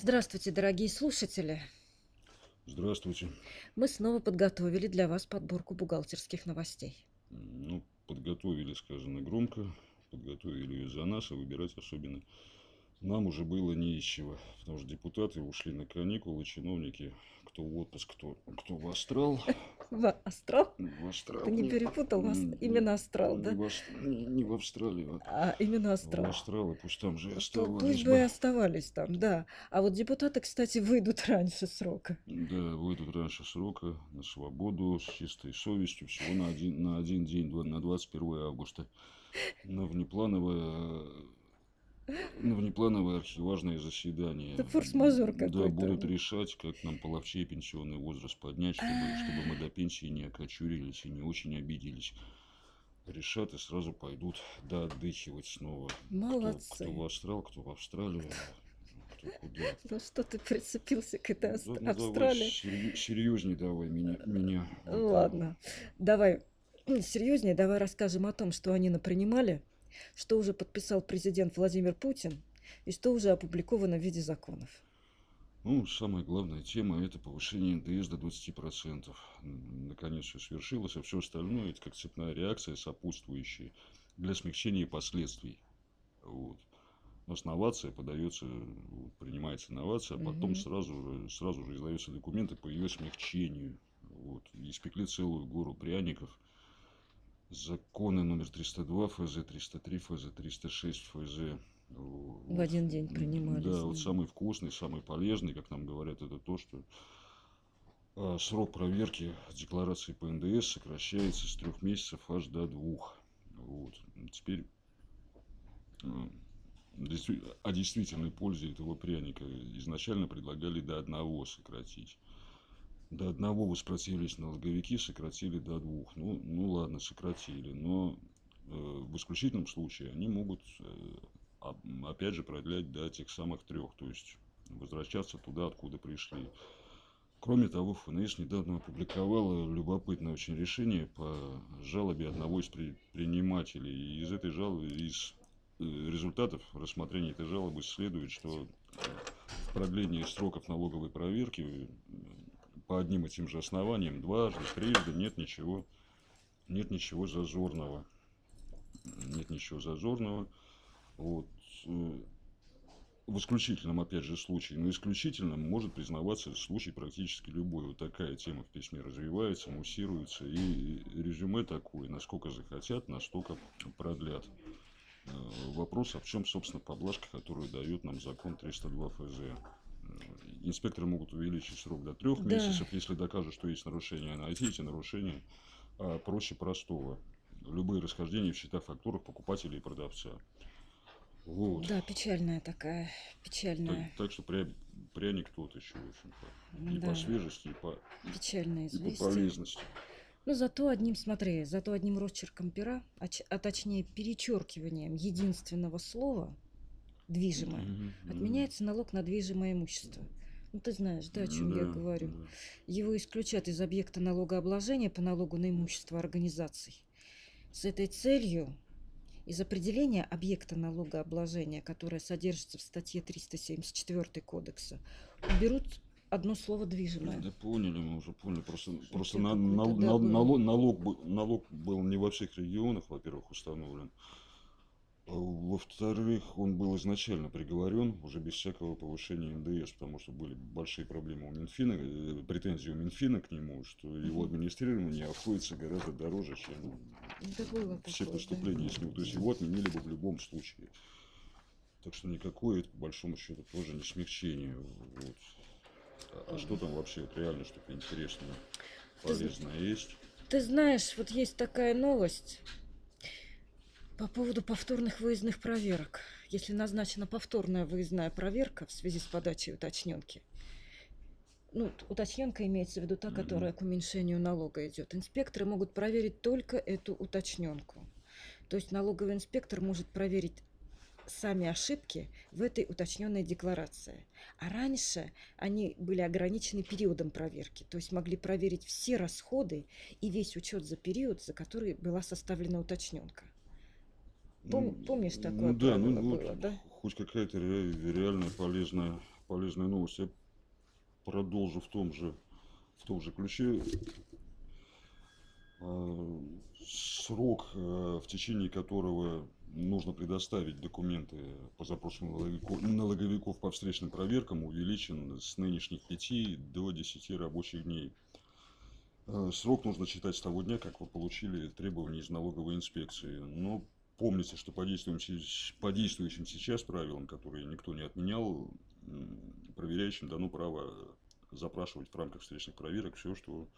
Здравствуйте, дорогие слушатели! Здравствуйте. Мы снова подготовили для вас подборку бухгалтерских новостей. Ну, подготовили, сказано громко, подготовили ее за нас, а выбирать особенно нам уже было не из чего, потому что депутаты ушли на каникулы, чиновники, кто в отпуск, кто, кто в астрал. В астрал? В астрал. Ты не перепутал вас? Именно астрал, да? Не в, Австралию, а именно в астрал. астрал, и пусть там же оставались Пусть бы и оставались там, да. А вот депутаты, кстати, выйдут раньше срока. Да, выйдут раньше срока на свободу с чистой совестью всего на один, на один день, на 21 августа. На внеплановое, на внеплановое архиважное заседание. Это форс-мажор Да, какой-то. будут решать, как нам половчей пенсионный возраст поднять, чтобы, чтобы мы до пенсии не окочурились и не очень обиделись. Решат и сразу пойдут да отдыхивать снова. Кто, Молодцы. кто в Астрал, кто в Австралию, кто куда. Ну что ты прицепился к этой Да, ну давай Австралии? серью- серьезней давай меня. меня. Ладно, давай серьезнее, давай расскажем о том, что они напринимали, что уже подписал президент Владимир Путин и что уже опубликовано в виде законов. Ну, самая главная тема – это повышение НДС до 20%. М, Наконец все свершилось, а все остальное – это как цепная реакция, сопутствующая для смягчения последствий. Вот. У нас новация подается, принимается новация, а потом Мгм. сразу, же- сразу же издаются документы по ее смягчению. Вот. Испекли целую гору пряников. Законы номер 302 ФЗ, 303 ФЗ, 306 ФЗ. В один день принимались, Да, вот да. самый вкусный, самый полезный, как нам говорят, это то, что а, срок проверки декларации по НДС сокращается с трех месяцев аж до двух. Вот. Теперь а, действи- о действительной пользе этого пряника изначально предлагали до одного сократить. До одного воспротивились налоговики, сократили до двух. Ну, ну ладно, сократили. Но э, в исключительном случае они могут, э, опять же, продлять до тех самых трех. То есть возвращаться туда, откуда пришли. Кроме того, ФНС недавно опубликовала любопытное очень решение по жалобе одного из предпринимателей. И из этой жалобы, из э, результатов рассмотрения этой жалобы следует, что в продлении сроков налоговой проверки э, по одним и тем же основаниям дважды, трижды нет ничего, нет ничего зазорного. Нет ничего зазорного. Вот. э, В исключительном, опять же, случае, но исключительном может признаваться случай практически любой. Вот такая тема в письме развивается, муссируется. И резюме такое, насколько захотят, настолько продлят. Э, Вопрос, а в чем, собственно, поблажка, которую дает нам закон 302 ФЗ? Инспекторы могут увеличить срок до трех Да. месяцев, если докажут, что есть нарушения. Найти эти нарушения а, проще простого. Любые расхождения в счетах фактурах покупателя и продавца. Вот. Да, печальная такая, Так, печальная, так что пря- пряник тот еще, в общем-то. И да, по свежести, и по, печальное и по известие. полезности. Ну, зато одним, смотри, зато одним росчерком пера, а, а точнее перечеркиванием единственного слова «движимое» мгм. отменяется налог на движимое имущество. Ну, ты знаешь, да, о чем я Да, говорю. да. Его исключат из объекта налогообложения по налогу на имущество организаций. С этой целью из определения объекта налогообложения, которое содержится в статье 374 кодекса, уберут одно слово «движимое». Да поняли, мы уже поняли. Просто, Что просто на- нал- да, был. налог, налог, налог был не во всех регионах, во-первых, установлен. Во-вторых, он был изначально приговорен уже без всякого повышения НДС, потому что были большие проблемы у Минфина, э, претензии у Минфина к нему, что его администрирование обходится гораздо дороже, чем Да было все такое, да. поступления с него. То есть его отменили бы в любом случае. Так что никакое это, по большому счету, тоже не смягчение. Вот. А, что там вообще вот реально что-то интересное, Ты полезное есть? Ты знаешь, вот есть такая новость по поводу повторных выездных проверок. Если назначена повторная выездная проверка в связи с подачей уточненки, ну, уточненка имеется в виду та, которая к уменьшению налога идет. Инспекторы могут проверить только эту уточненку. То есть налоговый инспектор может проверить сами ошибки в этой уточненной декларации. А раньше они были ограничены периодом проверки, то есть могли проверить все расходы и весь учет за период, за который была составлена уточненка. Пом- Ну, помнишь, такое ну, да, ну, было, да? хоть какая-то ре- реальная полезная, полезная новость. Я продолжу в том же, в том же ключе. А, Срок, э, в течение которого нужно предоставить документы по запросу налоговику- налоговиков по встречным проверкам увеличен с нынешних 5 до 10 рабочих дней. Э, Срок нужно читать с того дня, как вы получили требования из налоговой инспекции. Но помните, что по действующим, по действующим сейчас правилам, которые никто не отменял, проверяющим дано право запрашивать в рамках встречных проверок все, что,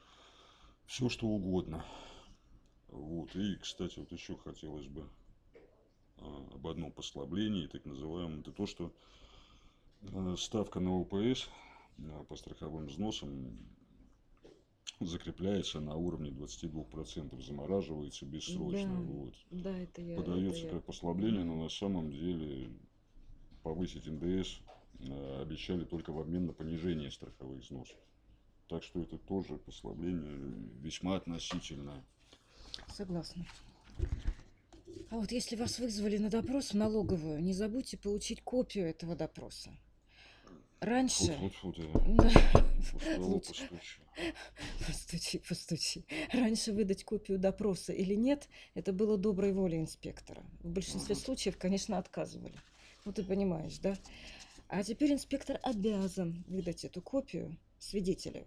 все, что угодно. Вот. И, кстати, вот еще хотелось бы а, об одном послаблении, так называемом, это то, что э, ставка на ОПС а, по страховым взносам закрепляется на уровне 22%, замораживается бессрочно. Да. Вот. Да, это я. Подается это я. как послабление, но на самом деле повысить НДС э, обещали только в обмен на понижение страховых взносов. Так что это тоже послабление весьма относительное. Согласна. А вот если вас вызвали на допрос в налоговую, не забудьте получить копию этого допроса. Раньше... Лучше. постучи. Постучи. Раньше выдать копию допроса или нет, это было доброй волей инспектора. В большинстве случаев, конечно, отказывали. Ну, ты понимаешь, да? А теперь инспектор обязан выдать эту копию свидетелю.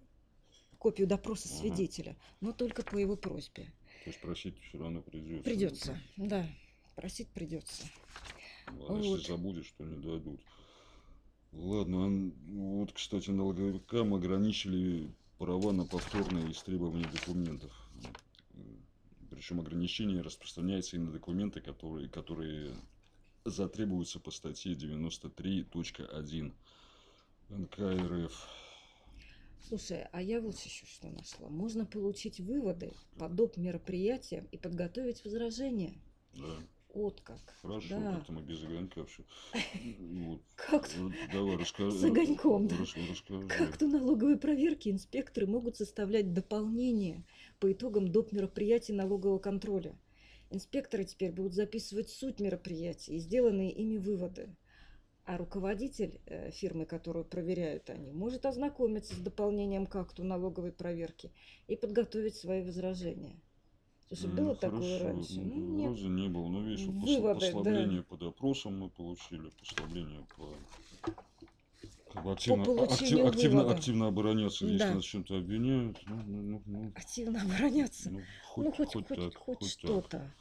Копию допроса свидетеля, но только по его просьбе. То есть просить все равно придется. Придется, да, просить придется. Ладно, если Вот. забудешь, то не дадут. Ладно, вот, кстати, налоговикам ограничили права на повторное истребование документов. Причем ограничение распространяется и на документы, которые, которые затребуются по статье 93.1 НК РФ. Слушай, а я вот еще что нашла. Можно получить выводы по доп. мероприятиям и подготовить возражения. Да, Вот как. хорошо, Да. как-то мы без огонька. Вот. Как Давай, расскажи. С огоньком, да. Расскажи. Как то налоговой проверки инспекторы могут составлять дополнения по итогам доп. мероприятий налогового контроля. Инспекторы теперь будут записывать суть мероприятий и сделанные ими выводы. А руководитель э, фирмы, которую проверяют они, может ознакомиться с дополнением к акту налоговой проверки и подготовить свои возражения. Слушай, М, было такое хорошо. раньше? Ну, Ну, нет. Вроде не было. Но видишь, Выводы, да. послабление по допросам мы получили, послабление по как бы активно, а- получению актив- активно, активно обороняться, если Да. нас чем-то обвиняют. Ну, ну, ну, ну, Активно обороняться. ну, хоть, ну, хоть, хоть хоть, хоть что-то так.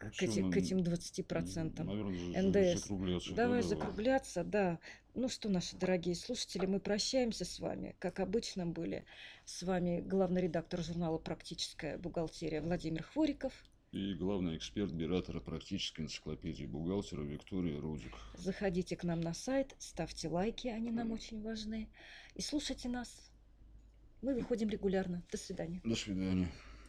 К, Ну, к этим, нам, к этим 20%. Наверное, НДС. закругляться. да, Давай закругляться, да. Ну что, наши дорогие слушатели, мы прощаемся с вами. Как обычно были с вами главный редактор журнала «Практическая бухгалтерия» Владимир Хвориков. И главный эксперт Биратора практической энциклопедии бухгалтера Виктория Рудик. Заходите к нам на сайт, ставьте лайки, они нам очень важны. И слушайте нас. Мы выходим регулярно. До свидания. До свидания.